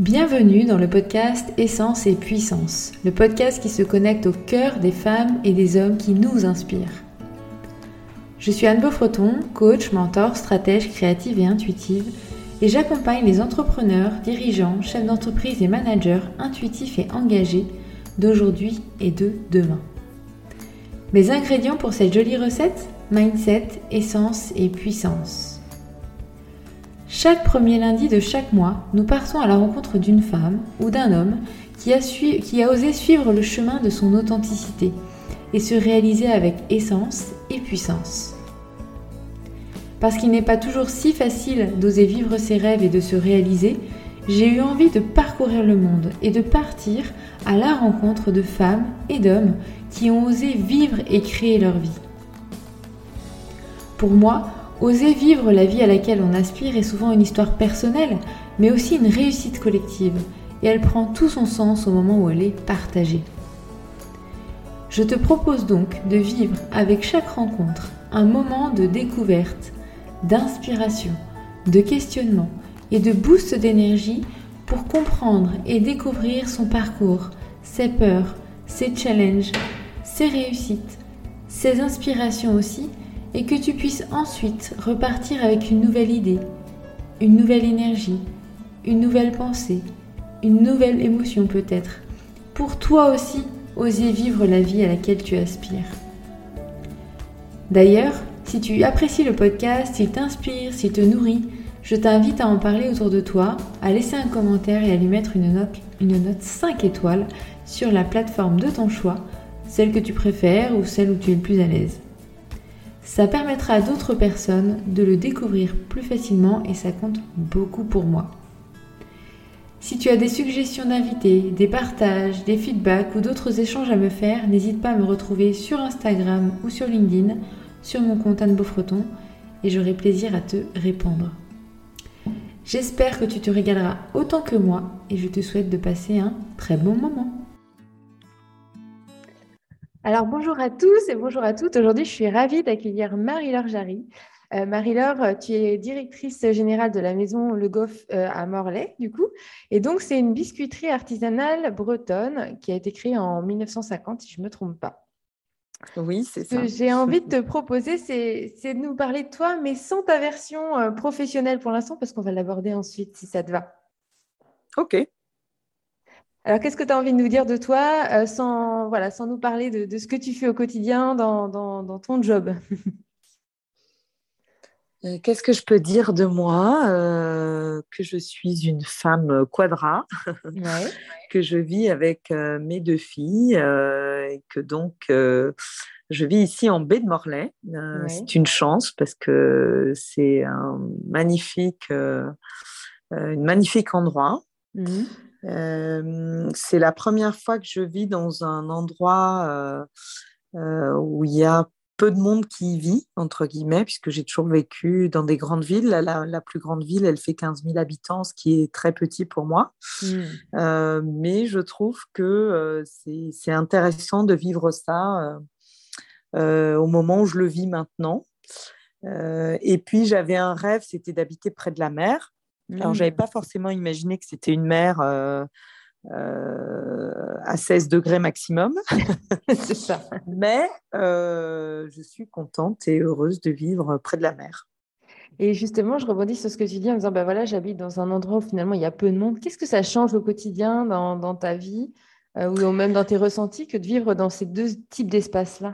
Bienvenue dans le podcast Essence et Puissance, le podcast qui se connecte au cœur des femmes et des hommes qui nous inspirent. Je suis Anne Beaufreton, coach, mentor, stratège créative et intuitive, et j'accompagne les entrepreneurs, dirigeants, chefs d'entreprise et managers intuitifs et engagés d'aujourd'hui et de demain. Mes ingrédients pour cette jolie recette Mindset, essence et puissance. Chaque premier lundi de chaque mois, nous partons à la rencontre d'une femme ou d'un homme qui a, osé suivre le chemin de son authenticité et se réaliser avec essence et puissance. Parce qu'il n'est pas toujours si facile d'oser vivre ses rêves et de se réaliser, j'ai eu envie de parcourir le monde et de partir à la rencontre de femmes et d'hommes qui ont osé vivre et créer leur vie. Pour moi, Oser vivre la vie à laquelle on aspire est souvent une histoire personnelle, mais aussi une réussite collective, et elle prend tout son sens au moment où elle est partagée. Je te propose donc de vivre avec chaque rencontre un moment de découverte, d'inspiration, de questionnement et de boost d'énergie pour comprendre et découvrir son parcours, ses peurs, ses challenges, ses réussites, ses inspirations aussi et que tu puisses ensuite repartir avec une nouvelle idée, une nouvelle énergie, une nouvelle pensée, une nouvelle émotion peut-être, pour toi aussi oser vivre la vie à laquelle tu aspires. D'ailleurs, si tu apprécies le podcast, s'il t'inspire, s'il te nourrit, je t'invite à en parler autour de toi, à laisser un commentaire et à lui mettre une note, une note 5 étoiles sur la plateforme de ton choix, celle que tu préfères ou celle où tu es le plus à l'aise. Ça permettra à d'autres personnes de le découvrir plus facilement et ça compte beaucoup pour moi. Si tu as des suggestions d'invités, des partages, des feedbacks ou d'autres échanges à me faire, n'hésite pas à me retrouver sur Instagram ou sur LinkedIn, sur mon compte Anne Beaufreton, et j'aurai plaisir à te répondre. J'espère que tu te régaleras autant que moi et je te souhaite de passer un très bon moment. Alors bonjour à tous et bonjour à toutes. Aujourd'hui, je suis ravie d'accueillir Marie-Laure Jarry. Euh, Marie-Laure, tu es directrice générale de la maison Le Goff euh, à Morlaix, du coup. Et donc, c'est une biscuiterie artisanale bretonne qui a été créée en 1950, si je ne me trompe pas. Oui, c'est ça. Ce que j'ai envie de te proposer, c'est de nous parler de toi, mais sans ta version euh, professionnelle pour l'instant, parce qu'on va l'aborder ensuite, si ça te va. Ok. Alors, qu'est-ce que tu as envie de nous dire de toi euh, sans, voilà, sans nous parler de, ce que tu fais au quotidien dans, ton job? Euh, Qu'est-ce que je peux dire de moi euh, Que je suis une femme quadra, que je vis avec mes deux filles et que donc je vis ici en baie de Morlaix. C'est une chance parce que c'est un magnifique, magnifique endroit. Mmh. Euh, c'est la première fois que je vis dans un endroit euh, euh, où il y a peu de monde qui y vit, entre guillemets, puisque j'ai toujours vécu dans des grandes villes. La, plus grande ville, elle fait 15 000 habitants, ce qui est très petit pour moi. Hmm. mais je trouve que c'est intéressant de vivre ça au moment où je le vis maintenant. et puis, j'avais un rêve, c'était d'habiter près de la mer. Alors, je n'avais mmh. pas forcément imaginé que c'était une mer euh, euh, à 16 degrés maximum. c'est ça. Mais euh, je suis contente et heureuse de vivre près de la mer. Et justement, je rebondis sur ce que tu dis en disant, ben voilà, j'habite dans un endroit où finalement il y a peu de monde. Qu'est-ce que ça change au quotidien dans, ta vie ou même dans tes ressentis que de vivre dans ces deux types d'espaces-là?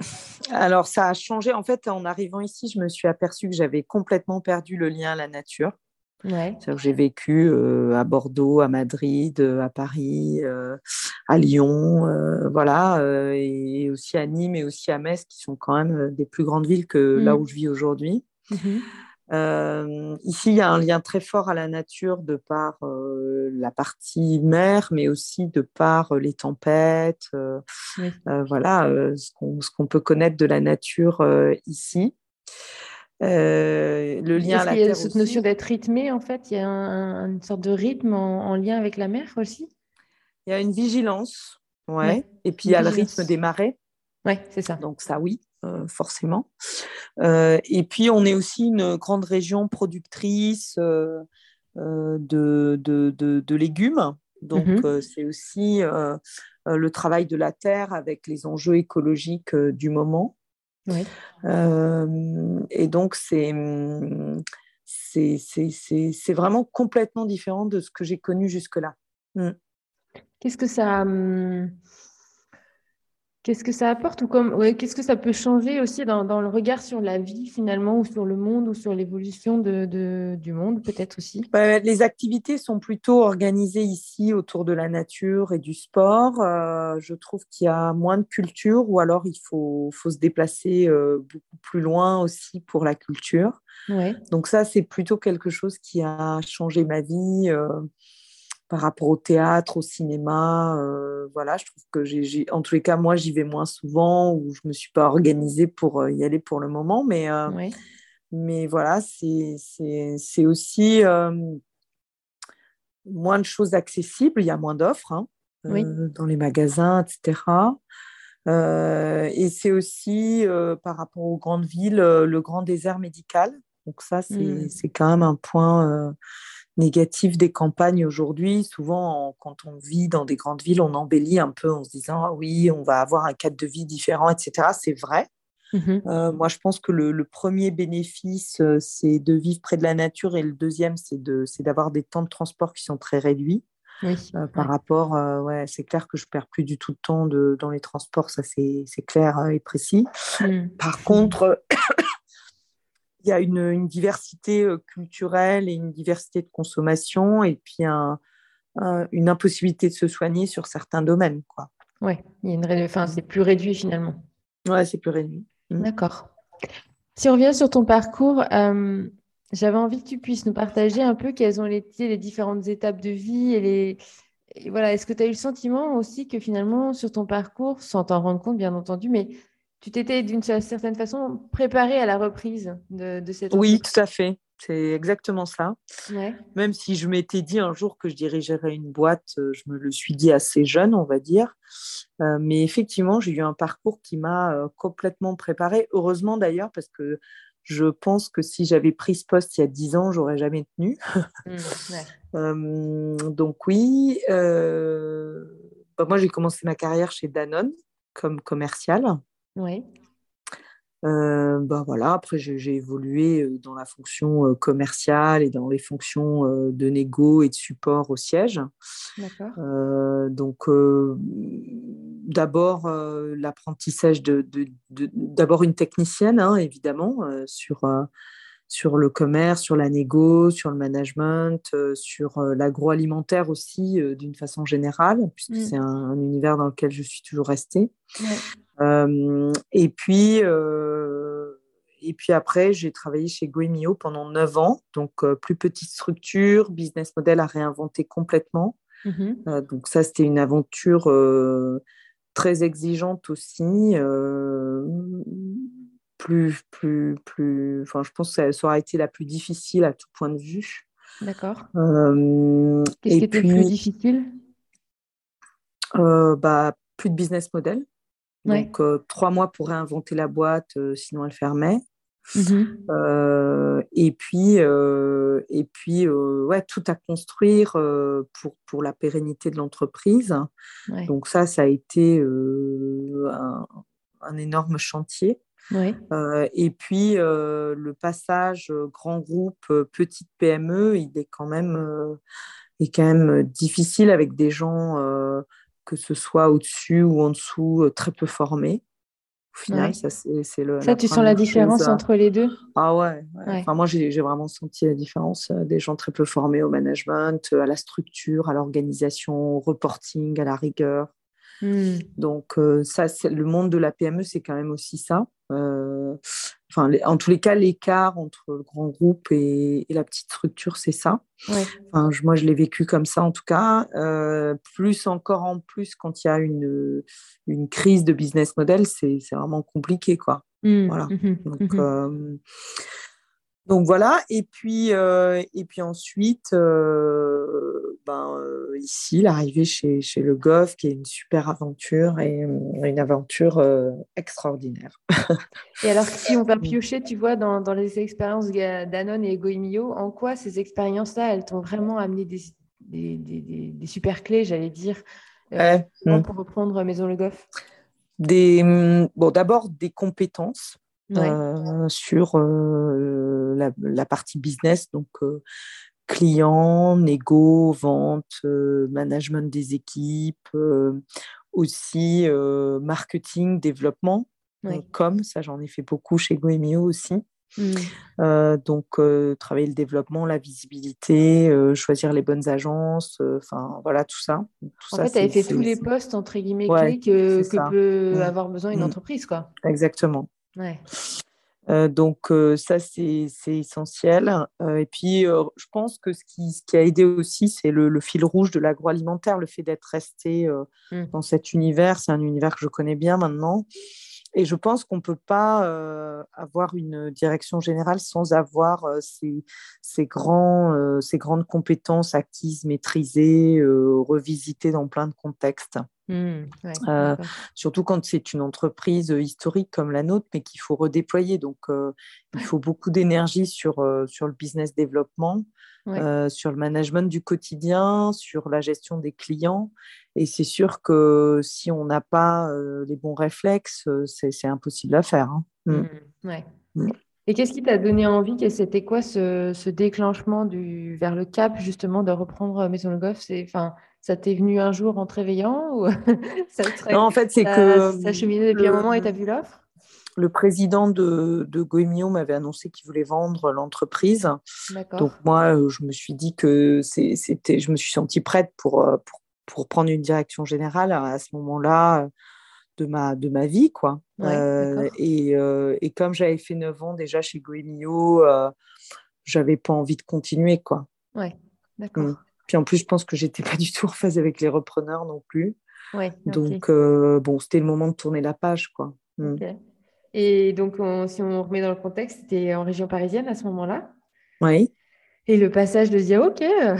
Alors, ça a changé. En fait, en arrivant ici, je me suis aperçue que j'avais complètement perdu le lien à la nature. J'ai vécu euh, à Bordeaux, à Madrid, euh, à Paris, euh, à Lyon, voilà, et aussi à Nîmes et aussi à Metz, qui sont quand même des plus grandes villes que là mmh. où je vis aujourd'hui. Mmh ici, il y a un lien très fort à la nature de par la partie mer, mais aussi de par les tempêtes, voilà, ce qu'on peut connaître de la nature ici. Euh, le lien à la il y a cette notion d'être rythmé, en fait, il y a une sorte de rythme en, lien avec la mer aussi Il y a une vigilance, ouais. Et puis il y a le rythme des marées. Oui, c'est ça. Donc ça, oui, euh, forcément. Euh, et puis on est aussi une grande région productrice de, de, de, légumes. Donc, mhm. c'est aussi le travail de la terre avec les enjeux écologiques du moment. Et donc, c'est c'est vraiment complètement différent de ce que j'ai connu jusque-là. Mm. Qu'est-ce que ça... Hum, Qu'est-ce que ça apporte ou comme, qu'est-ce que ça peut changer aussi dans, le regard sur la vie finalement ou sur le monde ou sur l'évolution de, du monde peut-être aussi? Bah, Les activités sont plutôt organisées ici autour de la nature et du sport. Euh, je trouve qu'il y a moins de culture ou alors il faut, faut se déplacer euh, beaucoup plus loin aussi pour la culture. Donc ça, c'est plutôt quelque chose qui a changé ma vie. Euh, par rapport au théâtre, au cinéma. Euh, voilà, je trouve que j'ai, en tous les cas, moi, j'y vais moins souvent ou je me suis pas organisée pour euh, y aller pour le moment. Mais, euh, mais voilà, c'est, c'est, aussi moins de choses accessibles. Il y a moins d'offres hein, dans les magasins, etc. et c'est aussi par rapport aux grandes villes, le grand désert médical. Donc ça, c'est, mmh. c'est quand même un point négatif des campagnes aujourd'hui. Souvent, quand on vit dans des grandes villes, on embellit un peu en se disant ah oui, on va avoir un cadre de vie différent, etc. C'est vrai. Mmh euh, moi, je pense que le, premier bénéfice, euh, c'est de vivre près de la nature et le deuxième, c'est d'avoir des temps de transport qui sont très réduits. Euh, par rapport, ouais, c'est clair que je perds plus du tout de temps de, dans les transports, ça c'est clair et précis. Mmh. Par contre, il y a une, diversité euh, culturelle et une diversité de consommation et puis une impossibilité de se soigner sur certains domaines. Quoi. Oui, il y a une enfin, c'est plus réduit finalement. Oui, c'est plus réduit. Mm. D'accord. Si on revient sur ton parcours, euh, j'avais envie que tu puisses nous partager un peu quelles ont été les différentes étapes de vie et les. voilà, est-ce que tu as eu le sentiment aussi que finalement, sur ton parcours, sans t'en rendre compte, bien entendu, mais tu t'étais d'une certaine façon préparé à la reprise de, de cette Oui, tout à fait. C'est exactement ça. Même si je m'étais dit un jour que je dirigerais une boîte, euh, je me le suis dit assez jeune, on va dire. Euh, mais effectivement, j'ai eu un parcours qui m'a euh, complètement préparé. Heureusement d'ailleurs, parce que je pense que si j'avais pris ce poste il y a dix ans, j'aurais jamais tenu. Mmh, donc oui, bah, moi j'ai commencé ma carrière chez Danone comme commercial. Oui. Euh, bah voilà, après j'ai évolué euh, dans la fonction euh, commerciale et dans les fonctions de négo et de support au siège. donc d'abord l'apprentissage de, d'abord une technicienne hein, évidemment sur sur le commerce, sur la négo, sur le management, sur l'agroalimentaire aussi d'une façon générale, puisque mmh. c'est un, univers dans lequel je suis toujours restée. Euh, et puis, euh, et puis après, j'ai travaillé chez Guemio pendant 9 ans, donc euh, plus petite structure, business model à réinventer complètement. Mhm. donc ça, c'était une aventure très exigeante aussi. Plus, plus, plus, enfin, je pense que ça, aurait été la plus difficile à tout point de vue. D'accord. Qu'est-ce qui était plus difficile? Bah, Plus de business model. Donc, euh, trois mois pour réinventer la boîte, euh, sinon elle fermait. Mhm. Euh, et puis, et puis ouais, tout à construire pour, pour la pérennité de l'entreprise. Donc ça, ça a été un, un, énorme chantier. Et puis, le passage grand groupe, petite PME, il est quand même, est quand même difficile avec des gens que ce soit au-dessus ou en dessous, euh, très peu formés. Au final, ça, c'est le. Ça, tu sens la différence entre les deux? Ah ouais. Enfin, moi, j'ai vraiment senti la différence euh, des gens très peu formés au management, euh, à la structure, à l'organisation, au reporting, à la rigueur. Hmm. Donc, ça, le monde de la PME, c'est quand même aussi ça. enfin, en tous les cas, l'écart entre le grand groupe et, la petite structure, c'est ça. Enfin, moi, je l'ai vécu comme ça, en tout cas. plus encore en plus, quand il y a une, une crise de business model, c'est vraiment compliqué, quoi. Voilà. Mmh Donc, mmh donc voilà, et puis, et puis ensuite, ben, ici, l'arrivée chez, chez Le Goff, qui est une super aventure et une aventure extraordinaire. et alors, si on va piocher, tu vois, dans, dans les expériences Danone et Goemio, en quoi ces expériences-là, elles t'ont vraiment amené des, des, des, des, super clés, j'allais dire, mm. pour reprendre Maison Le Goff? Des, mm, bon, D'abord, des compétences. Sur la, la, partie business, donc clients, négo, vente, euh, management des équipes, euh, aussi euh, marketing, développement, comme ça j'en ai fait beaucoup chez Goemio aussi. Mmh. donc, travailler le développement, la visibilité, choisir les bonnes agences, enfin voilà, tout ça. en fait, tu avais fait tous les postes, entre guillemets, clés que, peut mmh. avoir besoin une mmh. entreprise. quoi. Exactement. Ouais. Euh, donc euh, ça, c'est essentiel. Euh, et puis, je pense que ce qui, ce qui a aidé aussi, c'est le, le, fil rouge de l'agroalimentaire, le fait d'être resté mmh. dans cet univers. C'est un univers que je connais bien maintenant. Et je pense qu'on ne peut pas avoir une direction générale sans avoir ces, ces, grands, ces grandes compétences acquises, maîtrisées, revisitées dans plein de contextes. Mmh, euh, surtout quand c'est une entreprise historique comme la nôtre, mais qu'il faut redéployer. Donc, euh, il faut beaucoup d'énergie sur, sur le business développement, sur le management du quotidien, sur la gestion des clients. Et c'est sûr que si on n'a pas les bons réflexes, c'est impossible à faire. Hein. Mmh. Mmh. Et qu'est-ce qui t'a donné envie? C'était quoi ce, ce, déclenchement du, vers le cap, justement, de reprendre Maison Le Goff? Enfin, ça t'est venu un jour en te réveillant ou ça Non, en fait, c'est que. Ça cheminait depuis un moment et tu as vu l'offre? le président de, de Goemio m'avait annoncé qu'il voulait vendre l'entreprise. Donc moi, euh, je me suis dit que c'était, je me suis sentie prête pour, euh, pour, pour, prendre une direction générale à ce moment-là de ma, de ma vie. Quoi. Euh, et, et, comme j'avais fait 9 ans déjà chez Goemio, euh, j'avais pas envie de continuer. Quoi. Ouais, d'accord. Mm. Puis en plus, je pense que j'étais pas du tout en phase avec les repreneurs non plus. donc, euh, bon, c'était le moment de tourner la page, quoi. Mm. Et donc, si on remet dans le contexte, c'était en région parisienne à ce moment-là? Oui. Et le passage de dire, OK, euh,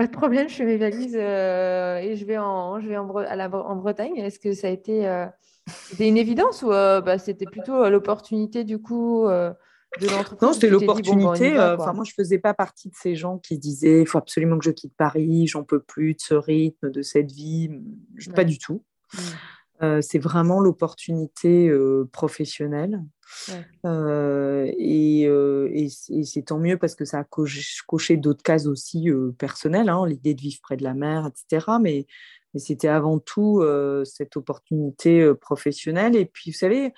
pas de problème, je fais mes valises euh, et je vais en, je vais en, à la, en Bretagne. Est-ce que ça a été, une évidence ou bah, c'était plutôt l'opportunité du coup non, c'était l'opportunité. Euh, enfin, moi, je faisais pas partie de ces gens qui disaient il faut absolument que je quitte Paris, j'en peux plus de ce rythme, de cette vie. Pas du tout. Mmh. Euh, c'est vraiment l'opportunité euh, professionnelle. et, et, c'est tant mieux parce que ça a coché, d'autres cases aussi personnelles, hein, l'idée de vivre près de la mer, etc. Mais, mais c'était avant tout cette opportunité professionnelle. Et puis, vous savez,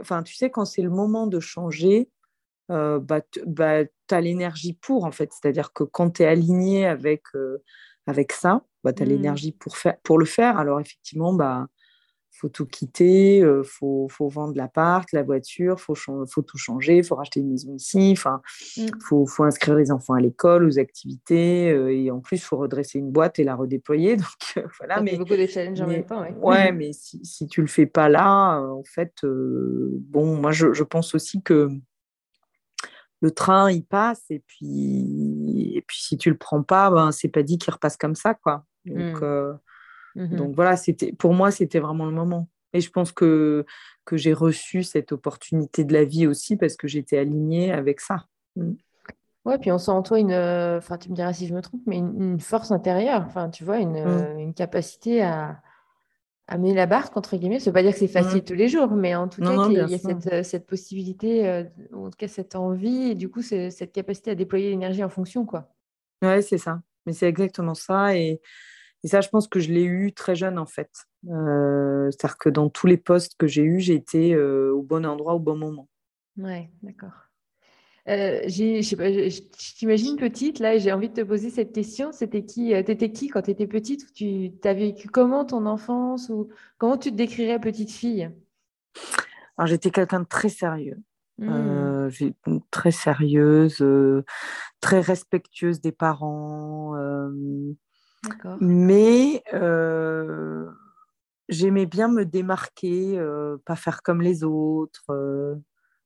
enfin, tu sais, quand c'est le moment de changer, euh, bah, bah tu as l'énergie pour, en fait. C'est-à-dire que quand tu es aligné avec, euh, avec ça, bah, tu as mmh. l'énergie pour, pour le faire. Alors, effectivement, bah, faut tout quitter, il euh, faut, faut, vendre l'appart, la voiture, il faut, faut, tout changer, il faut racheter une maison ici, enfin, il mmh. faut, faut, inscrire les enfants à l'école, aux activités, et en plus, il faut redresser une boîte et la redéployer. Donc, voilà, Ça mais, beaucoup de challenges en même temps. Ouais, mais si, si tu le fais pas là, en fait, bon, moi, je, je pense aussi que le train il passe et puis et puis si tu le prends pas ben c'est pas dit qu'il repasse comme ça quoi donc mmh. Euh, mmh donc voilà c'était pour moi c'était vraiment le moment et je pense que que j'ai reçu cette opportunité de la vie aussi parce que j'étais alignée avec ça mmh. ouais puis on sent en toi une enfin tu me diras si je me trompe mais une, force intérieure enfin tu vois une, une capacité à amener la barque, entre guillemets. Ça ne veut pas dire que c'est facile tous les jours, mais en tout cas, il y a, cette, euh, cette, possibilité, euh, en tout cas cette envie, et du coup, cette capacité à déployer l'énergie en fonction. quoi. Ouais, c'est ça. Mais c'est exactement ça. Et, et, ça, je pense que je l'ai eu très jeune, en fait. Euh, c'est-à-dire que dans tous les postes que j'ai eus, j'ai été au bon endroit au bon moment. Ouais, d'accord. Euh, je t'imagine petite, là, et j'ai envie de te poser cette question. C'était qui euh, T'étais qui quand tu étais petite Tu as vécu comment ton enfance ou comment tu te décrirais petite fille? Alors, j'étais quelqu'un de très sérieux. Mmh. Euh, très sérieuse, très respectueuse des parents. Mais j'aimais bien me démarquer, pas faire comme les autres,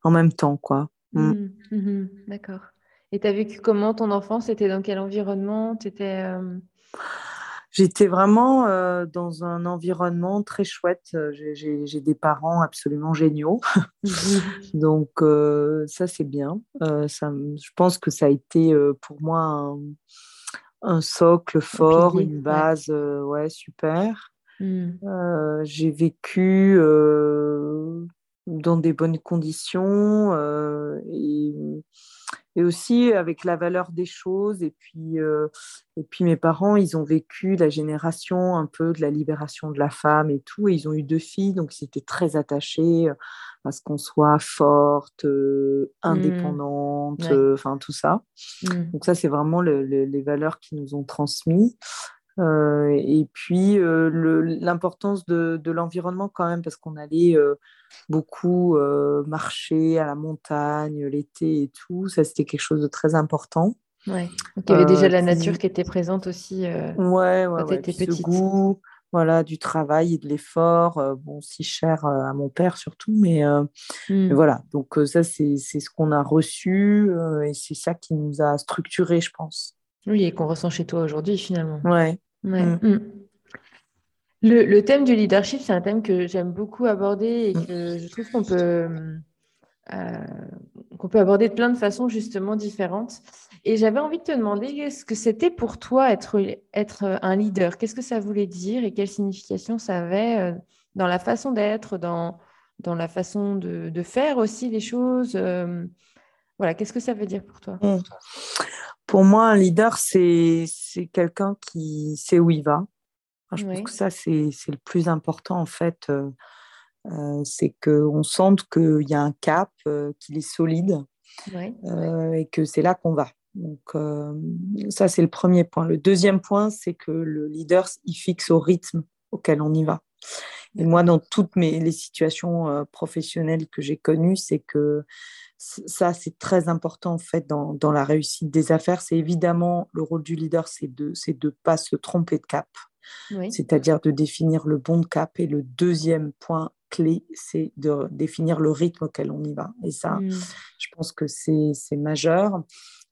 en même temps, quoi. Mmh. Mmh. D'accord. Et tu as vécu comment ton enfance? C'était dans quel environnement? Étais, J'étais vraiment euh, dans un environnement très chouette. Euh, j'ai des parents absolument géniaux. Donc, euh, ça, c'est bien. ça, je pense que ça a été pour moi un, socle fort, une base ouais. super. Mmh. j'ai vécu dans des bonnes conditions et et aussi avec la valeur des choses. Et puis, euh, et puis mes parents, ils ont vécu la génération un peu de la libération de la femme et tout. Et ils ont eu deux filles, donc ils étaient très attachés à ce qu'on soit forte, euh, mmh. indépendante, euh, enfin tout ça. Mmh. Donc ça, c'est vraiment les valeurs qui nous ont transmis. Et puis l'importance de, de l'environnement quand même, parce qu'on allait beaucoup euh, marcher à la montagne l'été et tout. Ça, c'était quelque chose de très important. Ouais. Donc, il y avait déjà la euh, nature qui était présente aussi euh, ouais, ouais, quand tu étais petite. Ce goût voilà, du travail et de l'effort, euh, bon, si cher à mon père surtout, mais, mmh. voilà. Donc ça, c'est ce qu'on a reçu et c'est ça qui nous a structuré, je pense. Oui, et qu'on ressent chez toi aujourd'hui finalement. Ouais. ouais. Mmh. Mmh. Le, thème du leadership, c'est un thème que j'aime beaucoup aborder et que je trouve qu'on peut, euh, qu'on peut aborder de plein de façons justement différentes. Et j'avais envie de te demander ce que c'était pour toi être, être un leader? Qu'est-ce que ça voulait dire et quelle signification ça avait euh, dans la façon d'être, dans, dans la façon de, faire aussi les choses. Euh, voilà, qu'est-ce que ça veut dire pour toi? Mmh. Pour moi, un leader, c'est quelqu'un qui sait où il va, je pense que ça, c'est le plus important, en fait. Euh, euh, c'est qu'on sente qu'il y a un cap, euh, qu'il est solide et que c'est là qu'on va. Donc, ça, c'est le premier point. Le deuxième point, c'est que le leader, il fixe au rythme auquel on y va. Et moi, dans toutes mes, les situations professionnelles que j'ai connues, c'est que ça, c'est très important en fait dans, dans, la réussite des affaires. C'est évidemment le rôle du leader, c'est de ne pas se tromper de cap c'est-à-dire de définir le bon cap. Et le deuxième point clé, c'est de définir le rythme auquel on y va. Et ça, mmh. je pense que c'est majeur.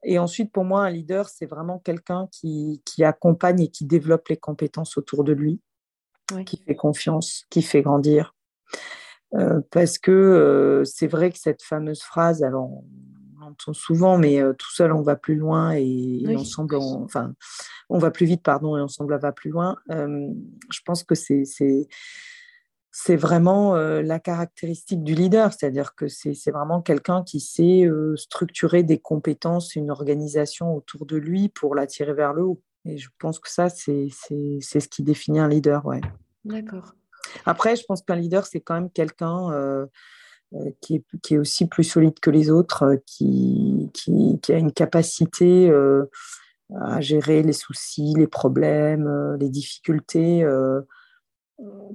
Et ensuite, pour moi, un leader, c'est vraiment quelqu'un qui, qui, accompagne et qui développe les compétences autour de lui, qui fait confiance, qui fait grandir. Euh, parce que euh, c'est vrai que cette fameuse phrase, alors entend souvent, mais euh, tout seul, on va plus loin et, ensemble, on, enfin, on va plus vite, pardon, et ensemble, on va plus loin. Je pense que c'est c'est vraiment euh, la caractéristique du leader, c'est-à-dire que c'est vraiment quelqu'un qui sait structurer des compétences, une organisation autour de lui pour l'attirer vers le haut. Et je pense que ça, c'est ce qui définit un leader. Ouais. D'accord. Après, je pense qu'un leader, c'est quand même quelqu'un euh, qui est, qui, est, aussi plus solide que les autres, euh, qui, qui, qui a une capacité euh, à gérer les soucis, les problèmes, les difficultés,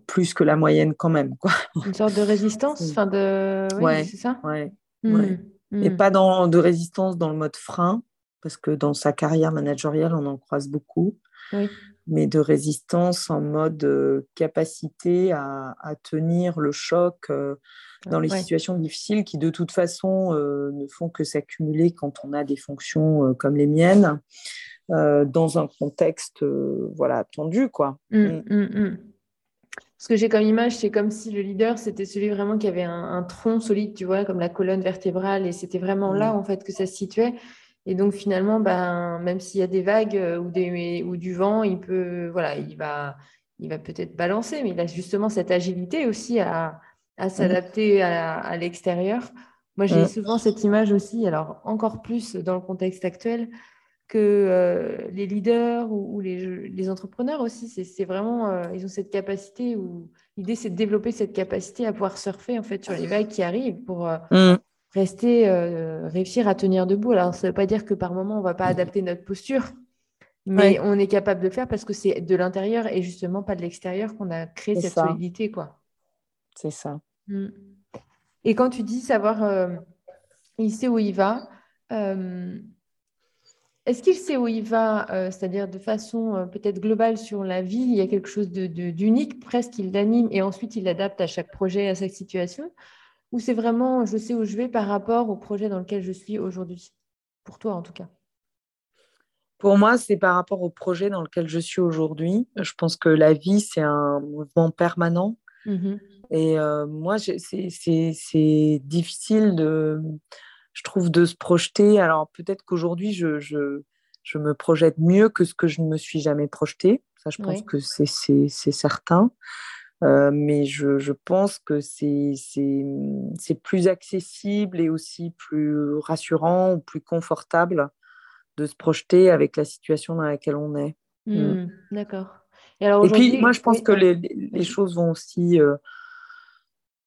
plus que la moyenne quand même. Quoi. Une sorte de résistance enfin de... Oui, c'est ça ouais, mmh. mmh. Et pas dans, de résistance dans le mode frein, parce que dans sa carrière managériale, on en croise beaucoup. Oui mais de résistance en mode capacité à, à, tenir le choc dans les situations difficiles qui de toute façon euh, ne font que s'accumuler quand on a des fonctions euh, comme les miennes euh, dans un contexte voilà tendu quoi. Mmh, mmh. Mmh, Ce que j'ai comme image, c'est comme si le leader, c'était celui vraiment qui avait un, tronc solide, tu vois, comme la colonne vertébrale, et c'était vraiment là, en fait, que ça se situait. Et donc, finalement, ben, même s'il y a des vagues ou, des, ou du vent, il peut, voilà, il va, il va peut-être balancer, mais il a justement cette agilité aussi à, à s'adapter à, l'extérieur. Moi, j'ai souvent cette image aussi, alors encore plus dans le contexte actuel, que euh, les leaders ou, les, entrepreneurs aussi, c'est vraiment, euh, ils ont cette capacité, ou l'idée c'est de développer cette capacité à pouvoir surfer en fait sur les vagues qui arrivent pour euh, mm. Rester, réussir à tenir debout. Alors, ça ne veut pas dire que par moment on ne va pas adapter notre posture, mais on est capable de le faire parce que c'est de l'intérieur et justement pas de l'extérieur qu'on a créé cette solidité, quoi. C'est ça. Mm. Et quand tu dis savoir, euh, il sait où il va, euh, est-ce qu'il sait où il va, euh, c'est-à-dire de façon peut-être globale sur la vie, il y a quelque chose d'unique, de, presque, il l'anime et ensuite il l'adapte à chaque projet, à chaque situation Ou c'est vraiment, je sais où je vais par rapport au projet dans lequel je suis aujourd'hui? Pour toi en tout cas Pour moi, c'est par rapport au projet dans lequel je suis aujourd'hui. Je pense que la vie, c'est un mouvement permanent. Mmh Et euh, moi, c'est difficile de, je trouve, de se projeter. Alors peut-être qu'aujourd'hui, je, je, je, me projette mieux que ce que je ne me suis jamais projeté. Ça, je pense que c'est certain. Euh, mais je, je, pense que c'est plus accessible et aussi plus rassurant ou plus confortable de se projeter avec la situation dans laquelle on est. Mm. Mmh, d'accord. Et puis, moi, je pense que les, les, choses vont aussi. Euh,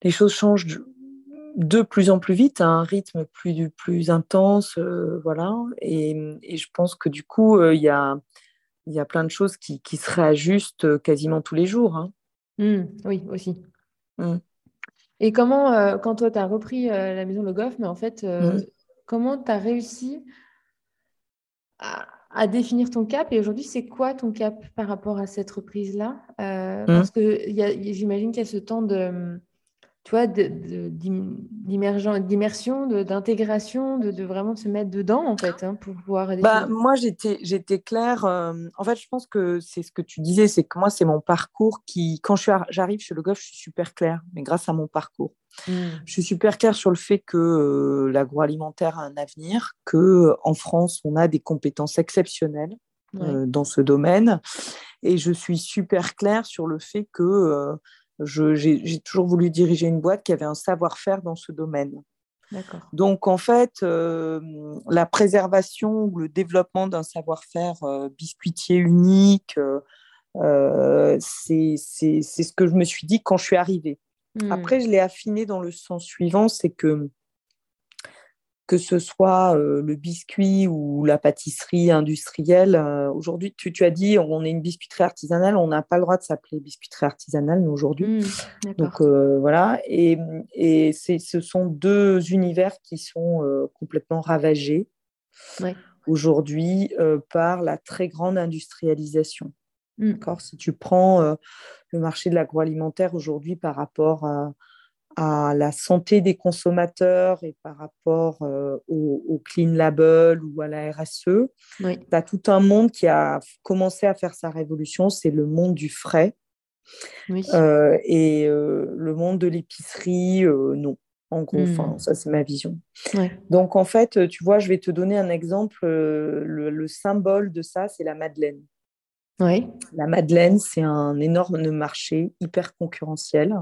les choses changent de plus en plus vite, à un rythme plus, plus intense. Euh, voilà. Et, et, je pense que du coup, il y, a, y a plein de choses qui, qui se réajustent quasiment tous les jours. Hein. Mmh, oui, aussi. Mmh. Et comment, euh, quand toi, tu as repris euh, la maison Le Goff, mais en fait, euh, mmh. comment tu as réussi à, définir ton cap Et aujourd'hui, c'est quoi ton cap par rapport à cette reprise-là? Parce que j'imagine qu'il y a ce temps de tu vois, d'immersion, d'intégration, de, de, vraiment se mettre dedans, en fait, hein, pour pouvoir... Bah, moi, j'étais, claire. Euh, en fait, je pense que c'est ce que tu disais, c'est que moi, c'est mon parcours qui... Quand j'arrive chez Le Goff, je suis super claire, mais grâce à mon parcours. Mmh. Je suis super claire sur le fait que euh, l'agroalimentaire a un avenir, que en France, on a des compétences exceptionnelles euh, dans ce domaine. Et je suis super claire sur le fait que j'ai toujours voulu diriger une boîte qui avait un savoir-faire dans ce domaine. Donc, en fait, euh, la préservation ou le développement d'un savoir-faire euh, biscuitier unique, euh, c'est ce que je me suis dit quand je suis arrivée. Hmm. Après, je l'ai affiné dans le sens suivant, c'est que que ce soit euh, le biscuit ou la pâtisserie industrielle. Euh, aujourd'hui, tu, tu, as dit, on est une biscuiterie artisanale, on n'a pas le droit de s'appeler biscuiterie artisanale, nous, aujourd'hui. Mmh, Donc, euh, voilà. Et, et ce sont deux univers qui sont complètement ravagés aujourd'hui par la très grande industrialisation. Mmh. Si tu prends le marché de l'agroalimentaire aujourd'hui par rapport à à la santé des consommateurs et par rapport euh, au, Clean Label ou à la RSE, tu as tout un monde qui a commencé à faire sa révolution, c'est le monde du frais. Euh, et euh, le monde de l'épicerie, non. En gros, mmh. ça c'est ma vision. Donc en fait, tu vois, je vais te donner un exemple. Le, le symbole de ça, c'est la Madeleine. Oui. La Madeleine, c'est un énorme marché hyper concurrentiel.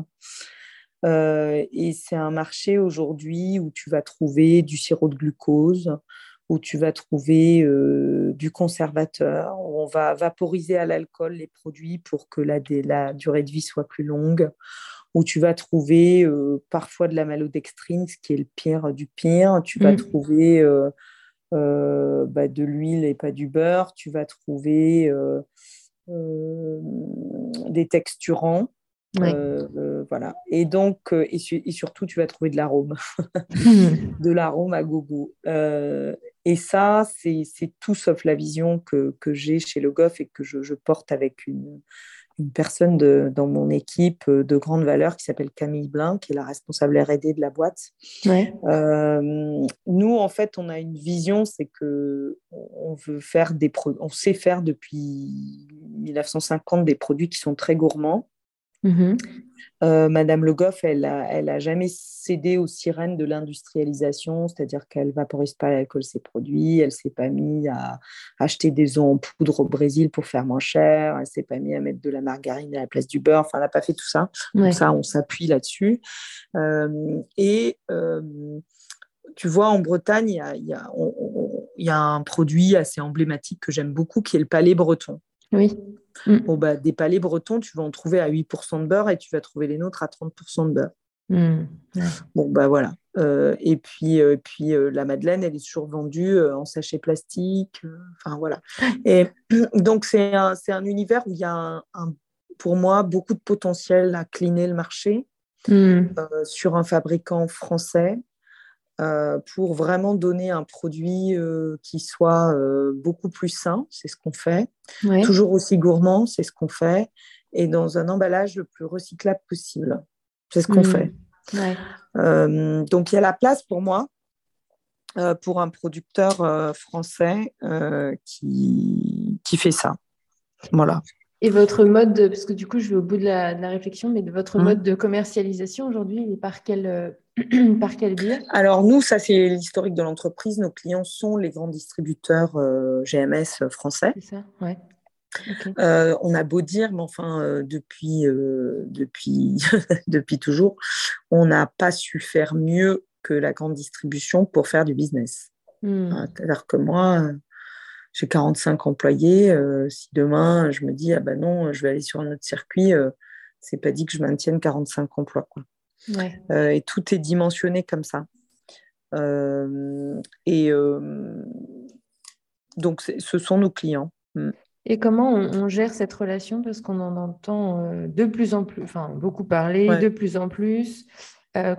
Euh, et c'est un marché aujourd'hui où tu vas trouver du sirop de glucose, où tu vas trouver euh, du conservateur, où on va vaporiser à l'alcool les produits pour que la, la, durée de vie soit plus longue, où tu vas trouver euh, parfois de la malodextrine, ce qui est le pire du pire, tu vas mmh. trouver bah, de l'huile et pas du beurre, tu vas trouver des texturants. Euh, euh, voilà. Et donc, euh, et, surtout, tu vas trouver de l'arôme, de l'arôme à gogo. et ça, c'est tout sauf la vision que, que j'ai chez Le Goff et que je, je porte avec une, une personne de, dans mon équipe de grande valeur qui s'appelle Camille Blin, qui est la responsable R&D de la boîte. nous, en fait, on a une vision, c'est que on veut faire des on sait faire depuis 1950 des produits qui sont très gourmands Mhm. Euh, Madame Le Goff, elle a, elle a jamais cédé aux sirènes de l'industrialisation, c'est-à-dire qu'elle vaporise pas l'alcool ses produits, elle s'est pas mise à acheter des œufs en poudre au Brésil pour faire moins cher, elle s'est pas mise à mettre de la margarine à la place du beurre, enfin elle n'a pas fait tout ça. Donc ça, on s'appuie là-dessus. Euh, et euh, tu vois, en Bretagne, il y a, y, a, y a, un produit assez emblématique que j'aime beaucoup qui est le palais breton. Oui. Mm. Bon, bah, des palais bretons, tu vas en trouver à 8% de beurre et tu vas trouver les nôtres à 30% de beurre. Mm. Bon, bah voilà. Euh, et puis, euh, puis euh, la Madeleine, elle est toujours vendue en sachet plastique. Enfin, voilà. Et donc, c'est un, un, univers où il y a, un, pour moi, beaucoup de potentiel à cleaner le marché mm. sur un fabricant français euh, pour vraiment donner un produit euh, qui soit euh, beaucoup plus sain, c'est ce qu'on fait, toujours aussi gourmand, c'est ce qu'on fait, et dans un emballage le plus recyclable possible, c'est ce qu'on mmh. fait. donc il y a la place pour moi pour un producteur français qui, qui fait ça. Voilà. Et votre mode, de, parce que du coup, je vais au bout de la, réflexion, mais de votre mmh. mode de commercialisation aujourd'hui, par quel, par quel biais? Alors, nous, ça, c'est l'historique de l'entreprise. Nos clients sont les grands distributeurs euh, GMS français. C'est ça, ouais. Euh, on a beau dire, mais enfin, euh, depuis, depuis, depuis toujours, on n'a pas su faire mieux que la grande distribution pour faire du business. Mmh. C'est-à-dire que moi, j'ai 45 employés. Euh, si demain, je me dis, ah ben non, je vais aller sur un autre circuit, euh, c'est pas dit que je maintienne 45 emplois. Quoi. Euh, et tout est dimensionné comme ça. et donc, ce sont nos clients. Mm. Et comment on, gère cette relation? Parce qu'on en entend de plus en plus, enfin, beaucoup parler, de plus en plus.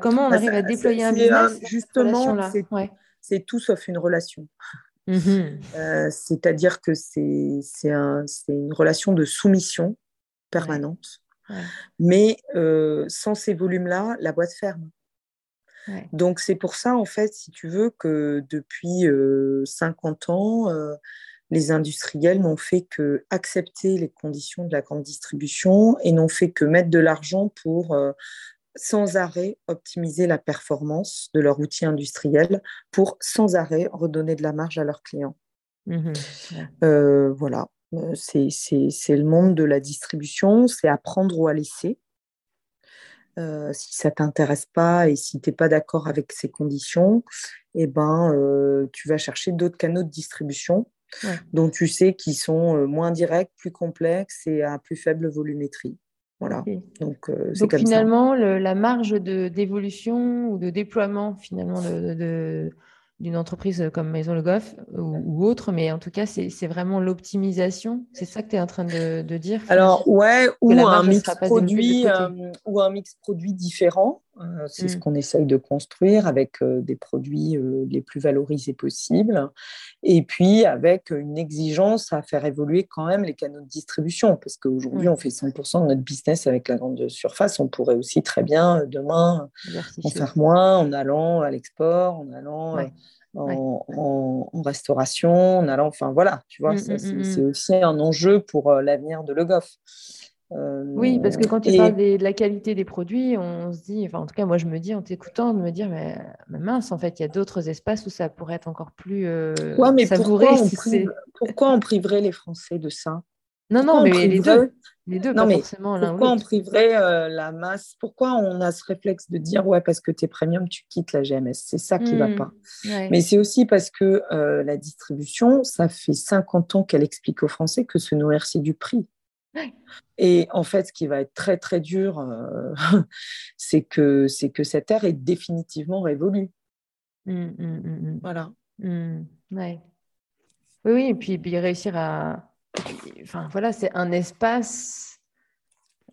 comment on bah, arrive à déployer un business Justement, c'est tout sauf une relation. Mhm. Euh, c'est-à-dire que c'est une relation de soumission permanente. Mais euh, sans ces volumes-là, la boîte ferme. Donc c'est pour ça, en fait, si tu veux, que depuis 50 euh, ans, les industriels n'ont fait que accepter les conditions de la grande distribution et n'ont fait que mettre de l'argent pour sans arrêt optimiser la performance de leur outil industriel pour sans arrêt redonner de la marge à leurs clients. Mmh euh, voilà, euh, c'est le monde de la distribution, c'est apprendre ou à laisser. Euh, si ça t'intéresse pas et si tu n'es pas d'accord avec ces conditions, eh ben, tu vas chercher d'autres canaux de distribution dont tu sais qu'ils sont moins directs, plus complexes et à plus faible volumétrie. Voilà. Donc, euh, finalement, la marge d'évolution ou de déploiement finalement de, d'une entreprise comme Maison Le Goff ou, autre, mais en tout cas, c'est vraiment l'optimisation. C'est ça que tu es en train de, dire Alors, ouais, ou un, mix produit, euh, ou un mix produit différent. C'est ce mm. qu'on essaye de construire avec des produits les plus valorisés possibles. Et puis, avec une exigence à faire évoluer quand même les canaux de distribution. Parce qu'aujourd'hui, on fait 100% de notre business avec la grande surface. On pourrait aussi très bien, demain, en faire moins en allant à l'export, en allant en, restauration, en allant, enfin voilà, tu vois, mm, mm, mm, c'est aussi un enjeu pour l'avenir de Le Goff. Euh, oui, parce que quand tu parles de la qualité des produits, on se dit, enfin en tout cas moi je me dis en t'écoutant, de me dire mais, mince, en fait il y a d'autres espaces où ça pourrait être encore plus euh, mais pourquoi on, pourquoi on priverait les Français de ça? Non, non, mais les deux. Les deux, pas forcément Pourquoi on priverait euh, la masse? Pourquoi on a ce réflexe de dire ouais, parce que tu es premium, tu quittes la GMS C'est ça qui ne va hmm. pas. Mais c'est aussi parce que euh, la distribution, ça fait 50 ans qu'elle explique aux Français que se nourrir, c'est du prix. Et en fait, ce qui va être très très dur, euh, c'est que c'est que cette ère est définitivement révolue. Hmm, hmm, voilà. Ouais. Oui, oui, et puis, puis réussir à, enfin voilà, c'est un espace.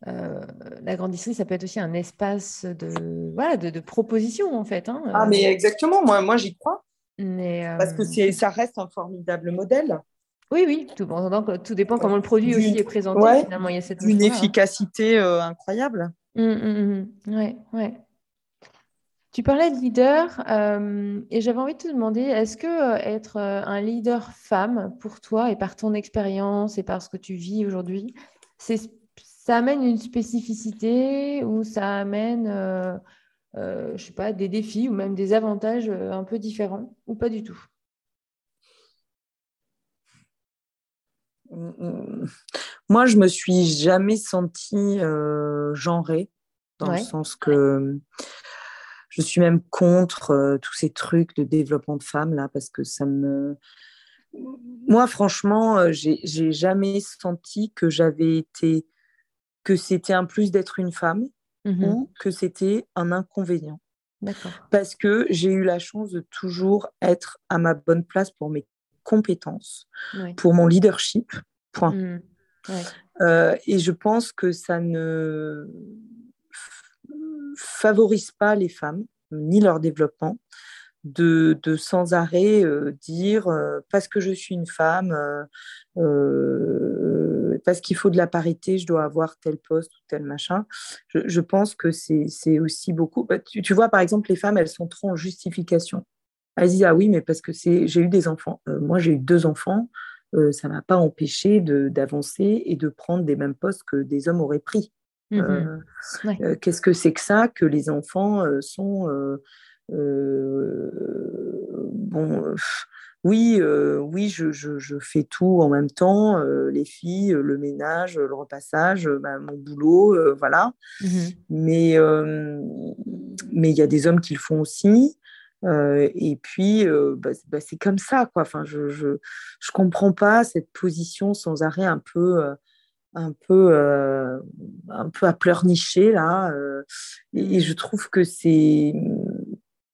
Euh, la grande district, ça peut être aussi un espace de, voilà, de, proposition, en fait. Hein, ah, mais exactement, moi, moi j'y crois. Mais, Parce que euh, ça reste un formidable modèle. Oui, oui, tout, tout dépend comment le produit aussi est présenté. finalement, il y a cette une hein. efficacité euh, incroyable. Mmh, mmh, mmh. Ouais, ouais. Tu parlais de leader euh, et j'avais envie de te demander, est-ce que euh, être un leader femme pour toi et par ton expérience et par ce que tu vis aujourd'hui, ça amène une spécificité ou ça amène, je sais pas, des défis ou même des avantages un peu différents ou pas du tout? Moi, je me suis jamais sentie genrée dans le sens que je suis même contre euh, tous ces trucs de développement de femmes là parce que ça me moi franchement euh, j'ai jamais senti que j'avais été que c'était un plus d'être une femme mmh ou que c'était un inconvénient. Parce que j'ai eu la chance de toujours être à ma bonne place pour mes compétences pour mon leadership point mmh. euh, et je pense que ça ne favorise pas les femmes ni leur développement de, sans arrêt euh, dire euh, parce que je suis une femme, parce qu'il faut de la parité, je dois avoir tel poste ou tel machin. Je, pense que c'est aussi beaucoup. Bah, tu, vois, par exemple, les femmes, elles sont trop en justification. Elle dit, ah oui, mais parce que j'ai eu des enfants. moi, j'ai eu deux enfants. ça ne m'a pas empêché d'avancer et de prendre des mêmes postes que des hommes auraient pris. Mmh qu'est-ce que c'est que ça que les enfants sont bon oui, oui, je, fais tout en même temps, les filles, le ménage, le repassage, bah, mon boulot, voilà. Mmh mais mais il y a des hommes qui le font aussi. Et puis, bah, bah, c'est comme ça, quoi. Enfin, je, je, comprends pas cette position sans arrêt un peu, un peu, un peu à pleurnicher là. et, je mmh. trouve que c'est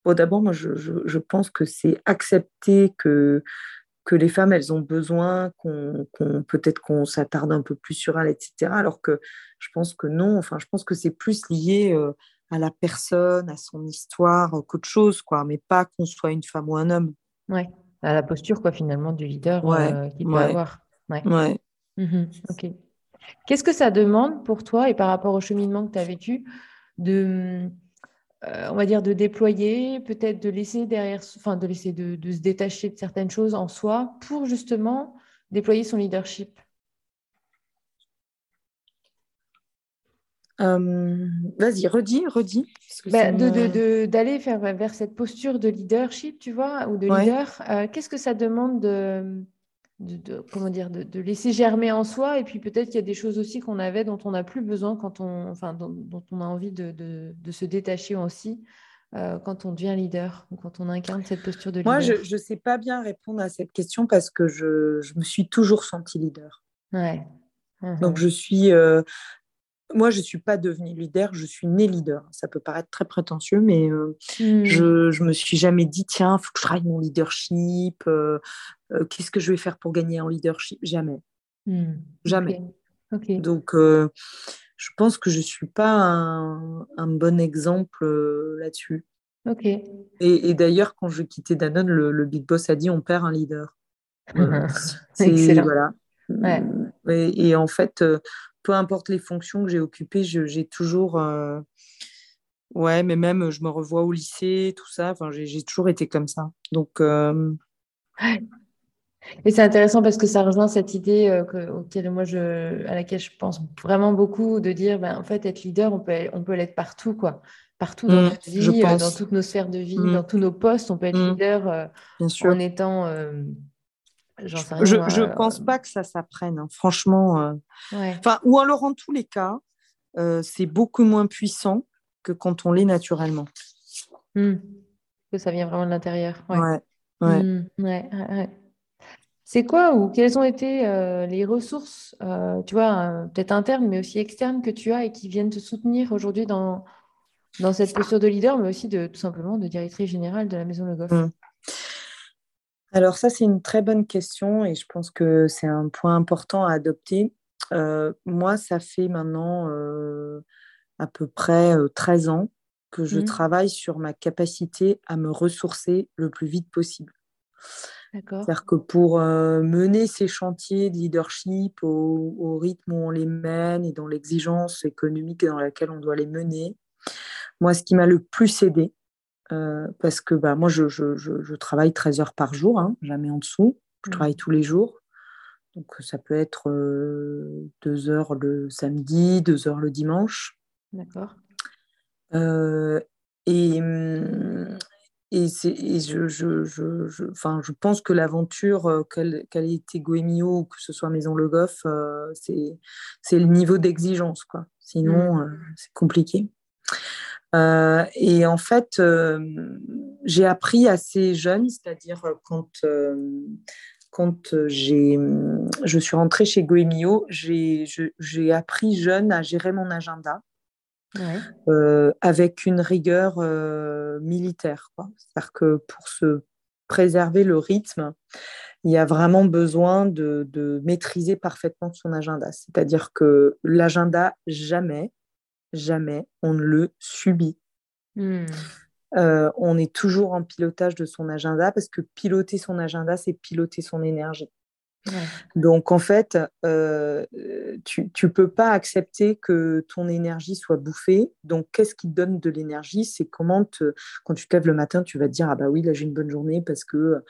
D'abord, moi, je, pense que c'est accepter que, que les femmes, elles ont besoin qu'on, peut-être qu'on s'attarde un peu plus sur elles, etc. Alors que je pense que non. Enfin, je pense que c'est plus lié euh, à la personne, à son histoire, qu'autre chose, quoi. Mais pas qu'on soit une femme ou un homme. Ouais. À la posture, quoi, finalement, du leader euh, qu'il peut avoir. Ouais. ouais. Mmh ok. Qu'est-ce que ça demande pour toi et par rapport au cheminement que tu as vécu de euh, on va dire, de déployer, peut-être de laisser derrière, enfin, de laisser de, se détacher de certaines choses en soi pour justement déployer son leadership? Euh, Vas-y, redis, redis. Bah, d'aller faire vers cette posture de leadership, tu vois, ou de leader. Euh, qu'est-ce que ça demande de, de, comment dire, de, laisser germer en soi. Et puis peut-être qu'il y a des choses aussi qu'on avait dont on n'a plus besoin quand on, enfin, dont, on a envie de, se détacher aussi euh, quand on devient leader ou quand on incarne cette posture de leader. Moi, je ne sais pas bien répondre à cette question parce que je, je me suis toujours sentie leader. Ouais. Donc, je suis, euh, moi, je ne suis pas devenue leader, je suis née leader. Ça peut paraître très prétentieux, mais euh, hmm. je ne me suis jamais dit, tiens, il faut que je travaille mon leadership. Euh, euh, qu'est-ce que je vais faire pour gagner en leadership? Jamais. Hmm. Jamais. Donc, je pense que je ne suis pas un, bon exemple là-dessus. Et, d'ailleurs, quand je quittais Danone, le, Big Boss a dit, on perd un leader. Excellent. Voilà. et, en fait, peu importe les fonctions que j'ai occupées, j'ai toujours. Euh, ouais, mais même je me revois au lycée, tout ça. Enfin, j'ai toujours été comme ça. Donc. Euh, Et c'est intéressant parce que ça rejoint cette idée euh, auquel moi je, à laquelle je pense vraiment beaucoup, de dire, ben, en fait, être leader, on peut, on peut l'être partout, quoi. Partout dans mmh, notre vie, dans toutes nos sphères de vie, mmh. dans tous nos postes, on peut être mmh. leader en étant je ne pense pas que ça s'apprenne, hein. franchement. Euh. Enfin, ou alors, en tous les cas, euh, c'est beaucoup moins puissant que quand on l'est naturellement. Hmm. Que ça vient vraiment de l'intérieur. Ouais. Hmm. C'est quoi ou quelles ont été euh, les ressources, tu vois, peut-être internes, mais aussi externes que tu as et qui viennent te soutenir aujourd'hui dans, dans cette posture de leader, mais aussi de tout simplement de directrice générale de la Maison Le Goff? Hmm. Alors ça, c'est une très bonne question et je pense que c'est un point important à adopter. Euh, moi, ça fait maintenant euh, à peu près 13 euh, ans que je mmh. travaille sur ma capacité à me ressourcer le plus vite possible. C'est-à-dire que pour mener ces chantiers de leadership au, au, rythme où on les mène et dans l'exigence économique dans laquelle on doit les mener, moi, ce qui m'a le plus aidé, euh, parce que bah, moi, je, je, je, travaille 13 heures par jour, hein, jamais en dessous. Je mmh. travaille tous les jours. Donc, ça peut être euh, deux heures le samedi, deux heures le dimanche. D'accord. Euh, et, mmh, et, et je, je, je, je, pense que l'aventure, qu'elle ait été Goemio ou que ce soit Maison Le Goff, c'est le niveau d'exigence. Sinon, mmh. c'est compliqué. Euh, et en fait, euh, j'ai appris assez jeune, c'est-à-dire quand, euh, quand je suis rentrée chez Goemio, j'ai appris jeune à gérer mon agenda. avec une rigueur militaire. C'est-à-dire que pour se préserver le rythme, il y a vraiment besoin de, de maîtriser parfaitement son agenda. C'est-à-dire que l'agenda, jamais, jamais on ne le subit. Hmm. Euh, on est toujours en pilotage de son agenda parce que piloter son agenda, c'est piloter son énergie. Donc, en fait, euh, tu ne peux pas accepter que ton énergie soit bouffée. Donc, qu'est-ce qui te donne de l'énergie? C'est comment, quand tu te lèves le matin, tu vas te dire Ah, bah oui, là, j'ai une bonne journée parce que